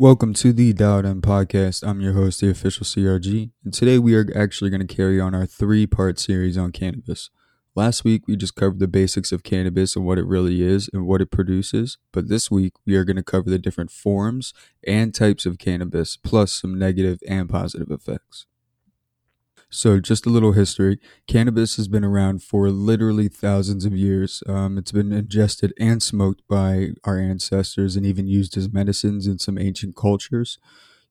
Welcome to the Dialed In Podcast. I'm your host, the official CRG, and today we are actually going to carry on our three part series on cannabis. Last week we just covered the basics of cannabis and what it really is and what it produces, but this week we are going to cover the different forms and types of cannabis, plus some negative and positive effects. So, just a little history cannabis has been around for literally thousands of years. Um, it's been ingested and smoked by our ancestors and even used as medicines in some ancient cultures.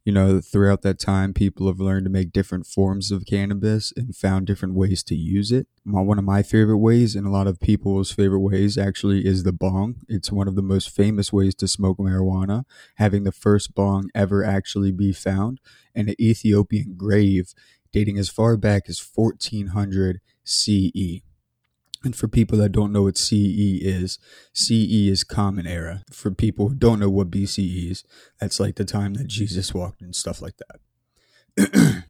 You know, throughout that time, people have learned to make different forms of cannabis and found different ways to use it. One of my favorite ways, and a lot of people's favorite ways, actually, is the bong. It's one of the most famous ways to smoke marijuana, having the first bong ever actually be found in an Ethiopian grave dating as far back as 1400 CE. And for people that don't know what CE is, CE is Common Era. For people who don't know what BCE is, that's like the time that Jesus walked and stuff like that.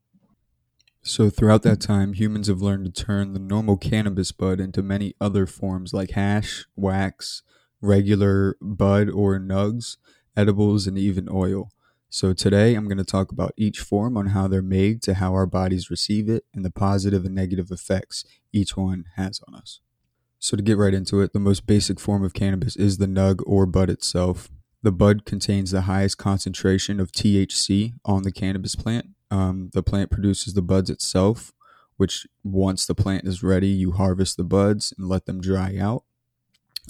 so, throughout that time, humans have learned to turn the normal cannabis bud into many other forms like hash, wax, regular bud or nugs, edibles, and even oil. So, today I'm going to talk about each form on how they're made to how our bodies receive it and the positive and negative effects each one has on us. So, to get right into it, the most basic form of cannabis is the nug or bud itself. The bud contains the highest concentration of THC on the cannabis plant. Um, the plant produces the buds itself, which once the plant is ready, you harvest the buds and let them dry out.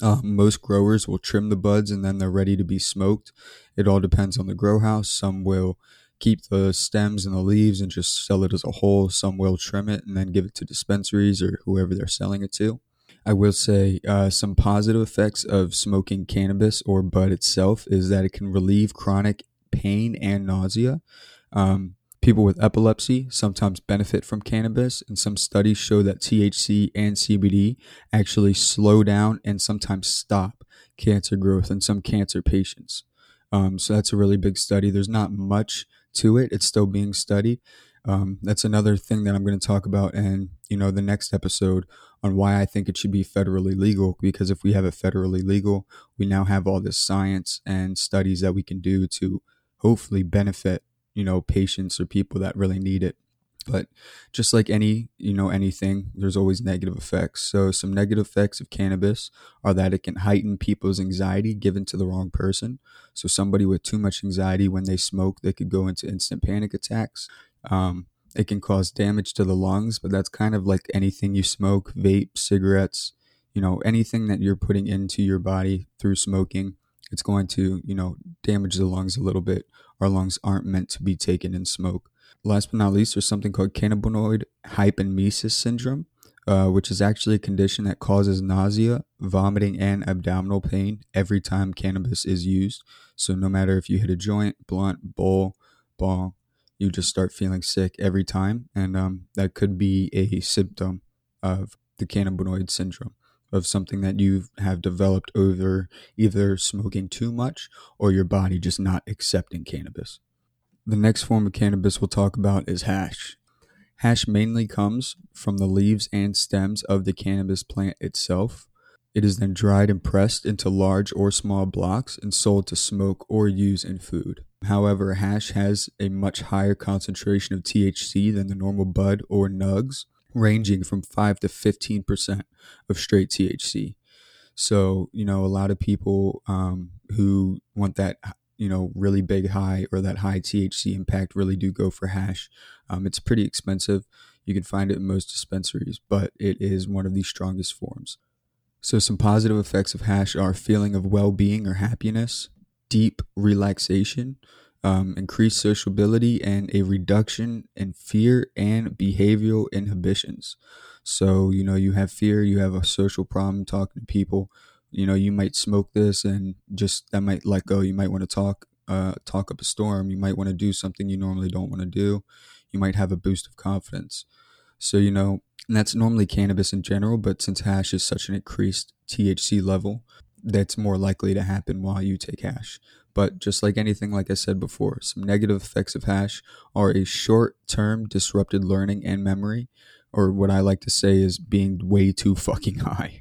Um, most growers will trim the buds and then they're ready to be smoked. It all depends on the grow house. Some will keep the stems and the leaves and just sell it as a whole. Some will trim it and then give it to dispensaries or whoever they're selling it to. I will say uh, some positive effects of smoking cannabis or bud itself is that it can relieve chronic pain and nausea. Um, People with epilepsy sometimes benefit from cannabis, and some studies show that THC and CBD actually slow down and sometimes stop cancer growth in some cancer patients. Um, so that's a really big study. There's not much to it; it's still being studied. Um, that's another thing that I'm going to talk about in you know the next episode on why I think it should be federally legal. Because if we have it federally legal, we now have all this science and studies that we can do to hopefully benefit you know patients or people that really need it. But just like any you know anything there's always negative effects. So some negative effects of cannabis are that it can heighten people's anxiety given to the wrong person. So somebody with too much anxiety when they smoke they could go into instant panic attacks. Um, it can cause damage to the lungs but that's kind of like anything you smoke vape cigarettes you know anything that you're putting into your body through smoking it's going to you know damage the lungs a little bit our lungs aren't meant to be taken in smoke. Last but not least, there's something called cannabinoid hyperemesis syndrome, uh, which is actually a condition that causes nausea, vomiting, and abdominal pain every time cannabis is used. So, no matter if you hit a joint, blunt, bowl, bong, you just start feeling sick every time. And um, that could be a symptom of the cannabinoid syndrome of something that you have developed over either smoking too much or your body just not accepting cannabis. The next form of cannabis we'll talk about is hash. Hash mainly comes from the leaves and stems of the cannabis plant itself. It is then dried and pressed into large or small blocks and sold to smoke or use in food. However, hash has a much higher concentration of THC than the normal bud or nugs, ranging from 5 to 15% of straight THC. So, you know, a lot of people um, who want that, you know, really big high or that high THC impact really do go for hash. Um, it's pretty expensive. You can find it in most dispensaries, but it is one of the strongest forms. So, some positive effects of hash are feeling of well being or happiness, deep relaxation, um, increased sociability, and a reduction in fear and behavioral inhibitions. So, you know, you have fear, you have a social problem talking to people. You know, you might smoke this and just that might let go. You might want to talk, uh, talk up a storm. You might want to do something you normally don't want to do. You might have a boost of confidence. So, you know, that's normally cannabis in general, but since hash is such an increased THC level, that's more likely to happen while you take hash. But just like anything, like I said before, some negative effects of hash are a short term disrupted learning and memory, or what I like to say is being way too fucking high.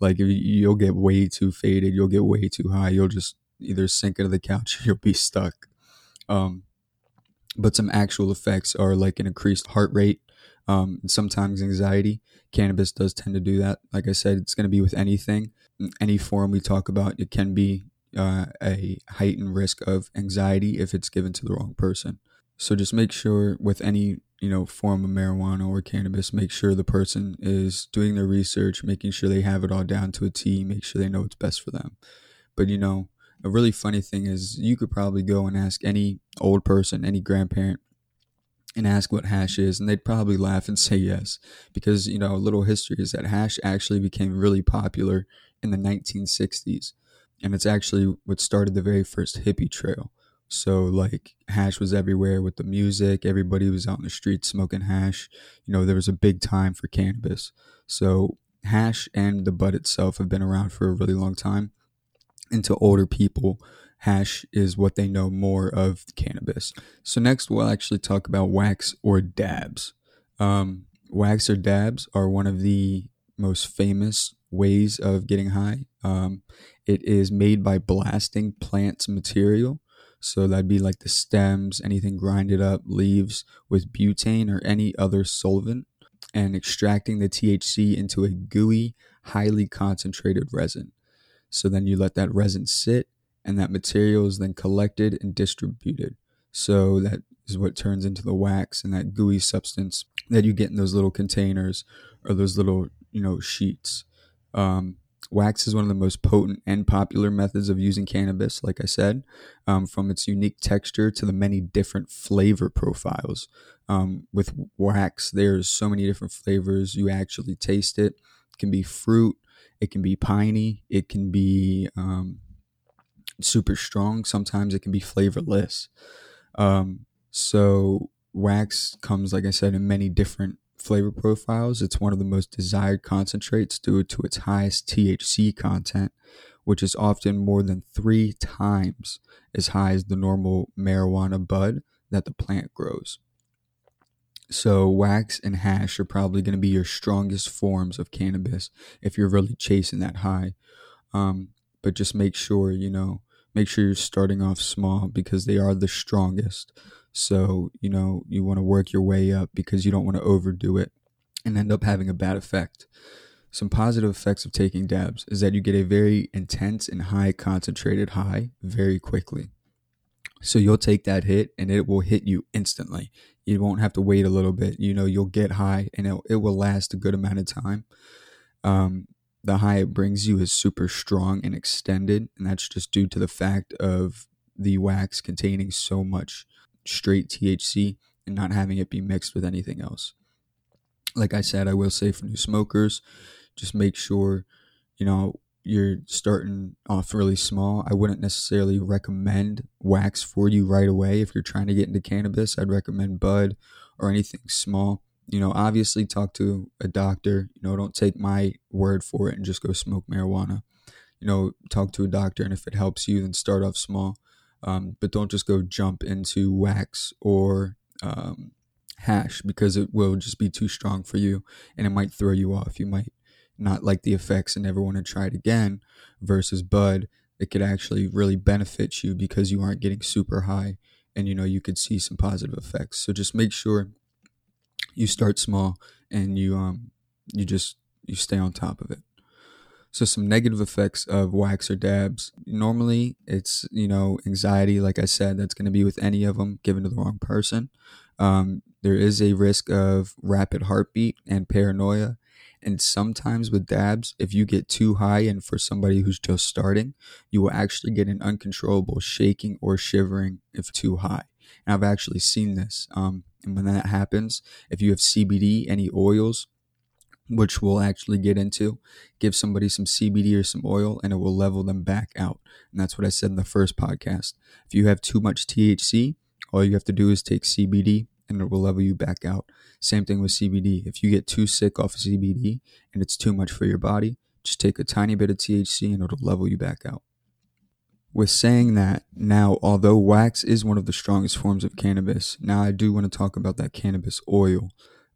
Like you'll get way too faded, you'll get way too high, you'll just either sink into the couch or you'll be stuck. Um, but some actual effects are like an increased heart rate, um, and sometimes anxiety. Cannabis does tend to do that. Like I said, it's going to be with anything, any form we talk about. It can be uh, a heightened risk of anxiety if it's given to the wrong person. So just make sure with any you know form of marijuana or cannabis, make sure the person is doing their research, making sure they have it all down to a T, make sure they know what's best for them. But you know, a really funny thing is you could probably go and ask any old person, any grandparent, and ask what hash is, and they'd probably laugh and say yes. Because, you know, a little history is that hash actually became really popular in the 1960s. And it's actually what started the very first hippie trail. So, like, hash was everywhere with the music. Everybody was out in the streets smoking hash. You know, there was a big time for cannabis. So, hash and the bud itself have been around for a really long time. And to older people, hash is what they know more of cannabis. So, next, we'll actually talk about wax or dabs. Um, wax or dabs are one of the most famous ways of getting high. Um, it is made by blasting plants material. So that'd be like the stems, anything grinded up, leaves with butane or any other solvent, and extracting the THC into a gooey, highly concentrated resin. So then you let that resin sit, and that material is then collected and distributed. So that is what turns into the wax and that gooey substance that you get in those little containers or those little, you know, sheets. Um, wax is one of the most potent and popular methods of using cannabis, like I said, um, from its unique texture to the many different flavor profiles. Um, with wax, there's so many different flavors. You actually taste it. It can be fruit, it can be piney, it can be um, super strong. Sometimes it can be flavorless. Um, so wax comes, like I said, in many different flavor profiles. It's one of the most desired concentrates due to its highest THC content, which is often more than three times as high as the normal marijuana bud that the plant grows. So, wax and hash are probably going to be your strongest forms of cannabis if you're really chasing that high. Um, but just make sure, you know, make sure you're starting off small because they are the strongest. So, you know, you want to work your way up because you don't want to overdo it and end up having a bad effect. Some positive effects of taking dabs is that you get a very intense and high concentrated high very quickly. So you'll take that hit and it will hit you instantly. You won't have to wait a little bit. You know, you'll get high and it, it will last a good amount of time. Um, the high it brings you is super strong and extended, and that's just due to the fact of the wax containing so much straight THC and not having it be mixed with anything else. Like I said, I will say for new smokers, just make sure, you know, you're starting off really small. I wouldn't necessarily recommend wax for you right away if you're trying to get into cannabis. I'd recommend bud or anything small. You know, obviously talk to a doctor. You know, don't take my word for it and just go smoke marijuana. You know, talk to a doctor, and if it helps you, then start off small. Um, but don't just go jump into wax or um, hash because it will just be too strong for you and it might throw you off. You might not like the effects and never want to try it again. Versus bud, it could actually really benefit you because you aren't getting super high and you know you could see some positive effects. So just make sure you start small and you um you just you stay on top of it. So some negative effects of wax or dabs. Normally, it's you know anxiety, like I said, that's going to be with any of them given to the wrong person. Um, there is a risk of rapid heartbeat and paranoia. And sometimes with dabs, if you get too high, and for somebody who's just starting, you will actually get an uncontrollable shaking or shivering if too high. And I've actually seen this. Um, and when that happens, if you have CBD, any oils, which we'll actually get into. Give somebody some CBD or some oil and it will level them back out. And that's what I said in the first podcast. If you have too much THC, all you have to do is take CBD and it will level you back out. Same thing with CBD. If you get too sick off of CBD and it's too much for your body, just take a tiny bit of THC and it'll level you back out. With saying that, now, although wax is one of the strongest forms of cannabis, now I do want to talk about that cannabis oil.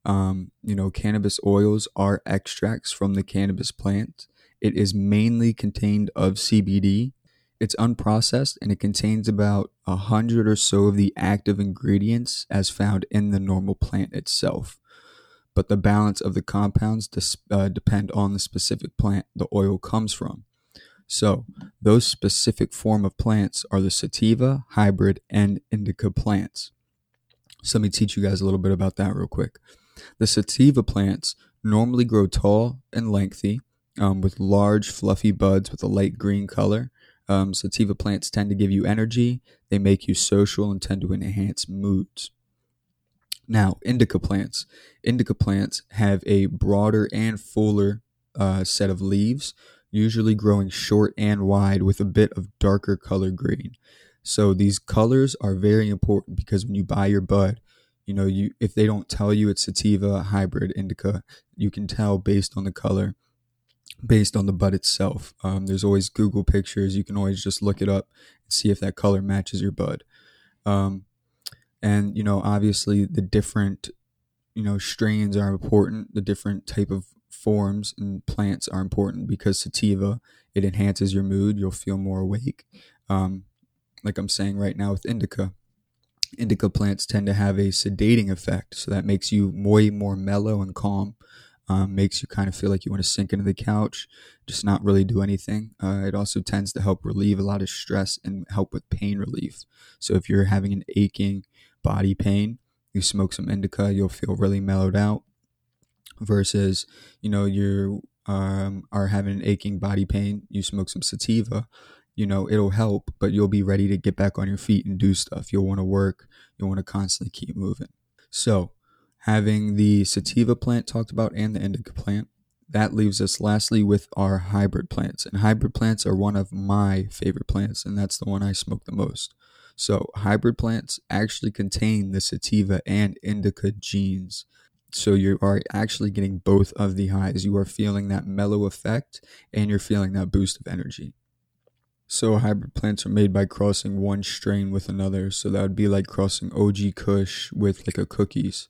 Um, you know, cannabis oils are extracts from the cannabis plant. It is mainly contained of CBD. It's unprocessed and it contains about a hundred or so of the active ingredients as found in the normal plant itself. But the balance of the compounds dis- uh, depend on the specific plant the oil comes from. So, those specific form of plants are the sativa, hybrid, and indica plants. So, let me teach you guys a little bit about that real quick. The sativa plants normally grow tall and lengthy um, with large, fluffy buds with a light green color. Um, sativa plants tend to give you energy, they make you social, and tend to enhance moods. Now, indica plants. Indica plants have a broader and fuller uh, set of leaves, usually growing short and wide with a bit of darker color green. So these colors are very important because when you buy your bud, you know, you if they don't tell you it's sativa, hybrid, indica, you can tell based on the color based on the bud itself. Um, there's always Google pictures. You can always just look it up and see if that color matches your bud. Um, and you know, obviously, the different you know strains are important. The different type of forms and plants are important because sativa it enhances your mood. You'll feel more awake. Um, like I'm saying right now with indica, indica plants tend to have a sedating effect, so that makes you way more mellow and calm um, makes you kind of feel like you want to sink into the couch, just not really do anything. Uh, it also tends to help relieve a lot of stress and help with pain relief. So if you're having an aching body pain, you smoke some indica, you'll feel really mellowed out. Versus, you know, you um, are having an aching body pain, you smoke some sativa, you know, it'll help, but you'll be ready to get back on your feet and do stuff. You'll want to work, you'll want to constantly keep moving. So, having the sativa plant talked about and the indica plant. That leaves us lastly with our hybrid plants. And hybrid plants are one of my favorite plants, and that's the one I smoke the most. So, hybrid plants actually contain the sativa and indica genes. So, you are actually getting both of the highs. You are feeling that mellow effect and you're feeling that boost of energy. So, hybrid plants are made by crossing one strain with another. So, that would be like crossing OG Kush with like a cookies.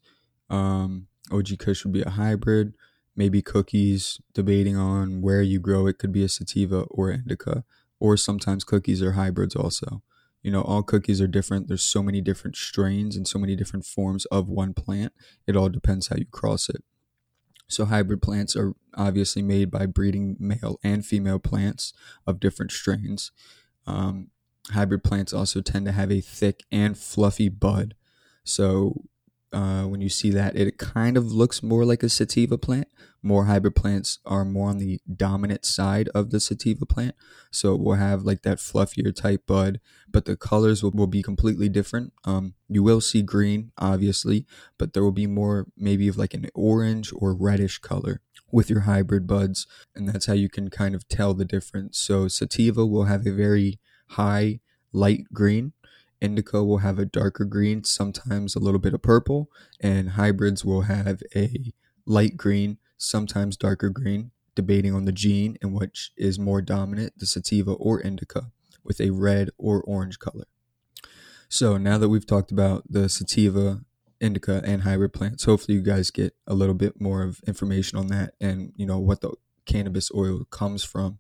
Um, OG Kush would be a hybrid, maybe cookies, debating on where you grow. It could be a sativa or indica, or sometimes cookies are hybrids also. You know, all cookies are different. There's so many different strains and so many different forms of one plant. It all depends how you cross it. So, hybrid plants are obviously made by breeding male and female plants of different strains. Um, hybrid plants also tend to have a thick and fluffy bud. So, uh, when you see that, it kind of looks more like a sativa plant. More hybrid plants are more on the dominant side of the sativa plant. So it will have like that fluffier type bud, but the colors will, will be completely different. Um, you will see green, obviously, but there will be more maybe of like an orange or reddish color with your hybrid buds. And that's how you can kind of tell the difference. So sativa will have a very high light green indica will have a darker green, sometimes a little bit of purple, and hybrids will have a light green, sometimes darker green, debating on the gene and which is more dominant, the sativa or indica, with a red or orange color. So now that we've talked about the sativa, indica, and hybrid plants, hopefully you guys get a little bit more of information on that and you know what the cannabis oil comes from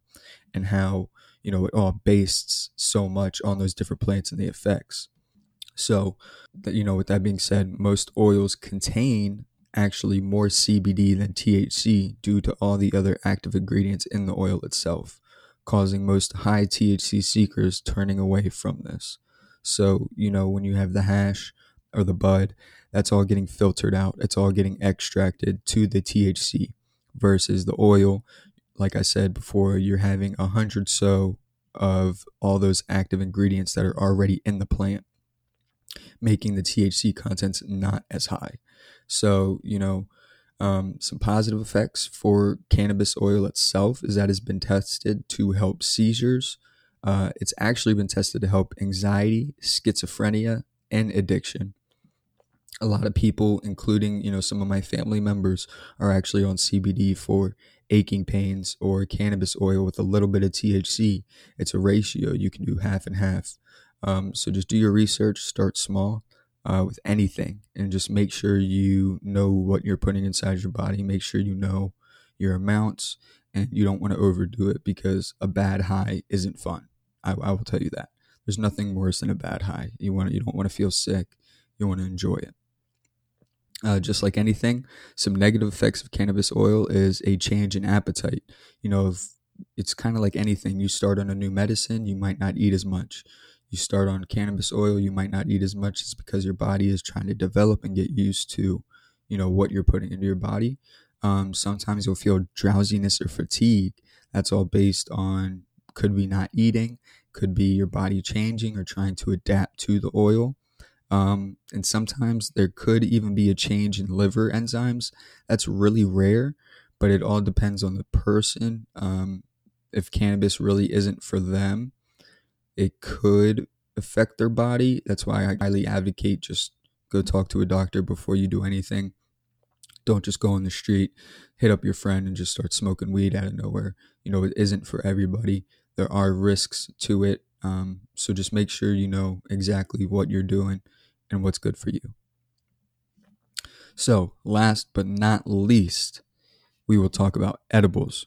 and how you know it all based so much on those different plants and the effects. So you know with that being said most oils contain actually more CBD than THC due to all the other active ingredients in the oil itself causing most high THC seekers turning away from this. So you know when you have the hash or the bud that's all getting filtered out. It's all getting extracted to the THC versus the oil like I said before, you're having a hundred so of all those active ingredients that are already in the plant, making the THC contents not as high. So, you know, um, some positive effects for cannabis oil itself is that it's been tested to help seizures. Uh, it's actually been tested to help anxiety, schizophrenia, and addiction. A lot of people, including you know some of my family members, are actually on CBD for aching pains or cannabis oil with a little bit of THC. It's a ratio. You can do half and half. Um, so just do your research, start small uh, with anything, and just make sure you know what you're putting inside your body. Make sure you know your amounts, and you don't want to overdo it because a bad high isn't fun. I, I will tell you that. There's nothing worse than a bad high. You want you don't want to feel sick. You want to enjoy it. Uh, just like anything, some negative effects of cannabis oil is a change in appetite. You know, if it's kind of like anything. You start on a new medicine, you might not eat as much. You start on cannabis oil, you might not eat as much. It's because your body is trying to develop and get used to, you know, what you're putting into your body. Um, sometimes you'll feel drowsiness or fatigue. That's all based on could be not eating, could be your body changing or trying to adapt to the oil. Um, and sometimes there could even be a change in liver enzymes. That's really rare, but it all depends on the person. Um, if cannabis really isn't for them, it could affect their body. That's why I highly advocate just go talk to a doctor before you do anything. Don't just go on the street, hit up your friend, and just start smoking weed out of nowhere. You know, it isn't for everybody. There are risks to it. Um, so just make sure you know exactly what you're doing and what's good for you. So, last but not least, we will talk about edibles.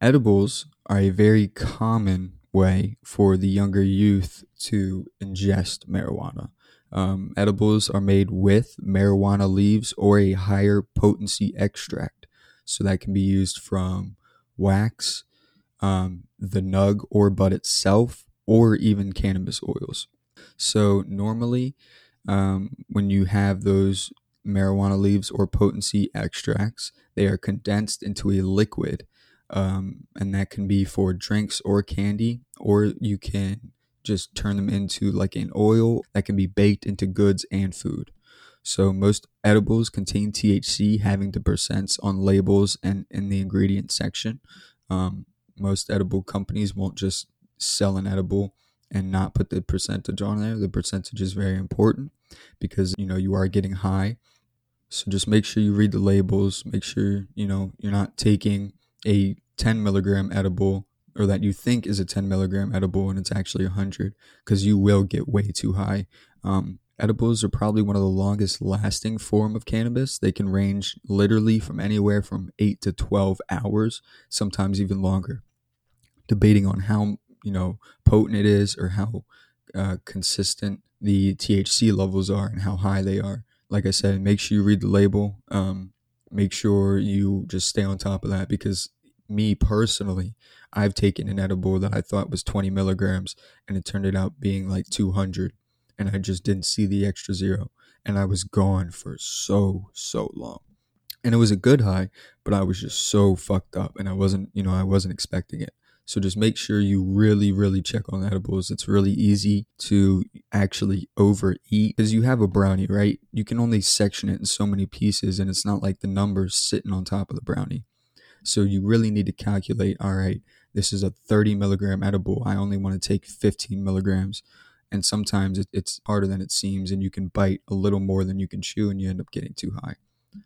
Edibles are a very common way for the younger youth to ingest marijuana. Um, edibles are made with marijuana leaves or a higher potency extract. So that can be used from wax, um, the nug or bud itself, or even cannabis oils. So normally, um, when you have those marijuana leaves or potency extracts, they are condensed into a liquid. Um, and that can be for drinks or candy, or you can just turn them into like an oil that can be baked into goods and food. So most edibles contain THC, having the percents on labels and in the ingredient section. Um, most edible companies won't just sell an edible and not put the percentage on there. The percentage is very important because you know you are getting high. So just make sure you read the labels. Make sure you know you're not taking a 10 milligram edible or that you think is a 10 milligram edible and it's actually 100 because you will get way too high. Um, edibles are probably one of the longest lasting form of cannabis. They can range literally from anywhere from 8 to 12 hours, sometimes even longer. Debating on how you know potent it is or how uh, consistent the THC levels are and how high they are. Like I said, make sure you read the label. Um, make sure you just stay on top of that because me personally, I've taken an edible that I thought was 20 milligrams and it turned out being like 200 and I just didn't see the extra zero and I was gone for so so long. And it was a good high, but I was just so fucked up and I wasn't, you know, I wasn't expecting it. So just make sure you really, really check on edibles. It's really easy to actually overeat because you have a brownie, right? You can only section it in so many pieces, and it's not like the numbers sitting on top of the brownie. So you really need to calculate all right, this is a 30 milligram edible. I only want to take 15 milligrams. And sometimes it's harder than it seems, and you can bite a little more than you can chew, and you end up getting too high.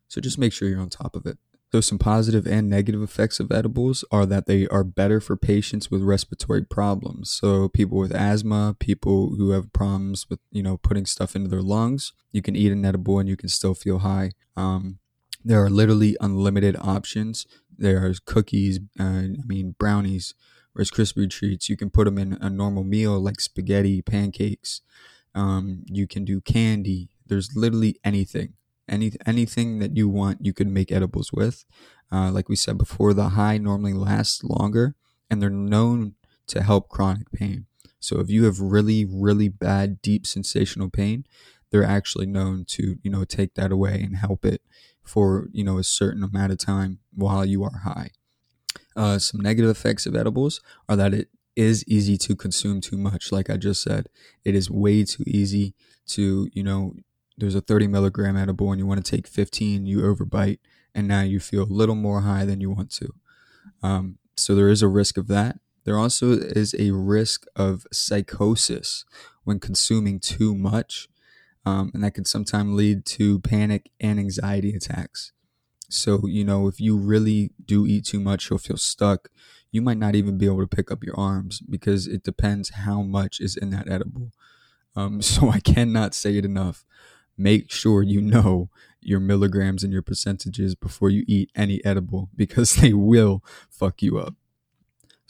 So just make sure you're on top of it. So, some positive and negative effects of edibles are that they are better for patients with respiratory problems. So, people with asthma, people who have problems with, you know, putting stuff into their lungs, you can eat an edible and you can still feel high. Um, there are literally unlimited options. There are cookies, uh, I mean, brownies, Rice Krispie treats. You can put them in a normal meal like spaghetti, pancakes. Um, you can do candy. There's literally anything any anything that you want you can make edibles with. Uh, like we said before the high normally lasts longer and they're known to help chronic pain. So if you have really really bad deep sensational pain they're actually known to you know take that away and help it for you know a certain amount of time while you are high. Uh, some negative effects of edibles are that it is easy to consume too much. Like i just said it is way too easy to you know there's a 30 milligram edible and you want to take 15, you overbite, and now you feel a little more high than you want to. Um, so there is a risk of that. There also is a risk of psychosis when consuming too much, um, and that can sometimes lead to panic and anxiety attacks. So, you know, if you really do eat too much, you'll feel stuck. You might not even be able to pick up your arms because it depends how much is in that edible. Um, so I cannot say it enough make sure you know your milligrams and your percentages before you eat any edible because they will fuck you up.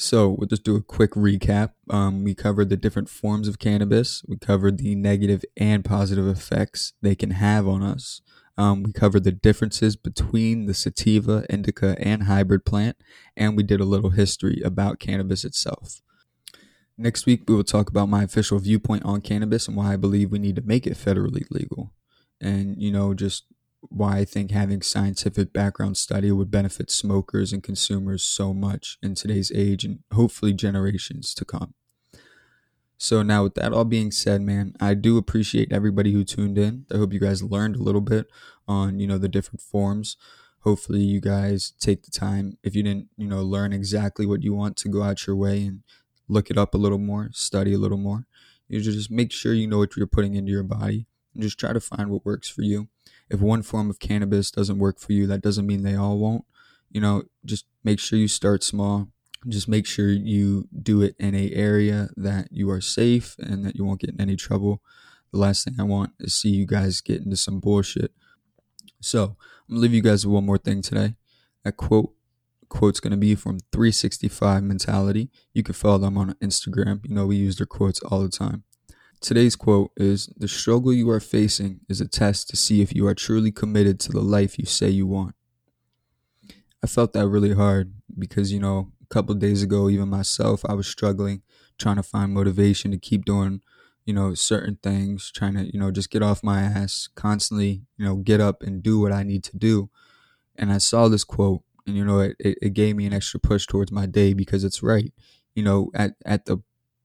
So we'll just do a quick recap. Um, we covered the different forms of cannabis. We covered the negative and positive effects they can have on us. Um, we covered the differences between the sativa, indica, and hybrid plant, and we did a little history about cannabis itself. Next week, we will talk about my official viewpoint on cannabis and why I believe we need to make it federally legal. And, you know, just why I think having scientific background study would benefit smokers and consumers so much in today's age and hopefully generations to come. So now with that all being said, man, I do appreciate everybody who tuned in. I hope you guys learned a little bit on, you know, the different forms. Hopefully you guys take the time if you didn't, you know, learn exactly what you want to go out your way and look it up a little more, study a little more. You just make sure you know what you're putting into your body just try to find what works for you if one form of cannabis doesn't work for you, that doesn't mean they all won't. You know, just make sure you start small. Just make sure you do it in a area that you are safe and that you won't get in any trouble. The last thing I want is see you guys get into some bullshit. So I'm gonna leave you guys with one more thing today. That quote quote's gonna be from 365 Mentality. You can follow them on Instagram. You know we use their quotes all the time. Today's quote is The struggle you are facing is a test to see if you are truly committed to the life you say you want. I felt that really hard because, you know, a couple days ago, even myself, I was struggling trying to find motivation to keep doing, you know, certain things, trying to, you know, just get off my ass, constantly, you know, get up and do what I need to do. And I saw this quote and, you know, it, it gave me an extra push towards my day because it's right. You know, at, at the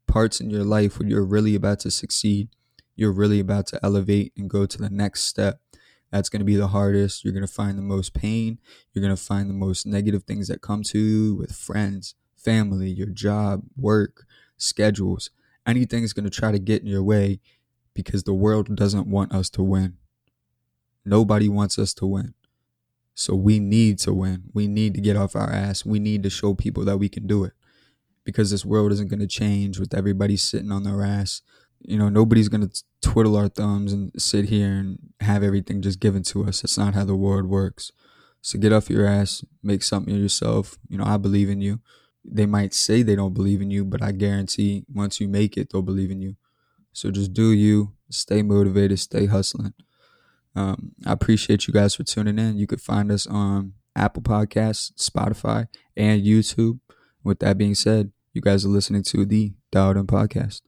parts in your life where you're really about to succeed, you're really about to elevate and go to the next step. That's going to be the hardest. You're going to find the most pain. You're going to find the most negative things that come to you with friends, family, your job, work, schedules. Anything is going to try to get in your way because the world doesn't want us to win. Nobody wants us to win. So we need to win. We need to get off our ass. We need to show people that we can do it because this world isn't going to change with everybody sitting on their ass. You know, nobody's going to twiddle our thumbs and sit here and have everything just given to us. That's not how the world works. So get off your ass, make something of yourself. You know, I believe in you. They might say they don't believe in you, but I guarantee once you make it, they'll believe in you. So just do you, stay motivated, stay hustling. Um, I appreciate you guys for tuning in. You could find us on Apple Podcasts, Spotify, and YouTube. With that being said, you guys are listening to the Dialed Podcast.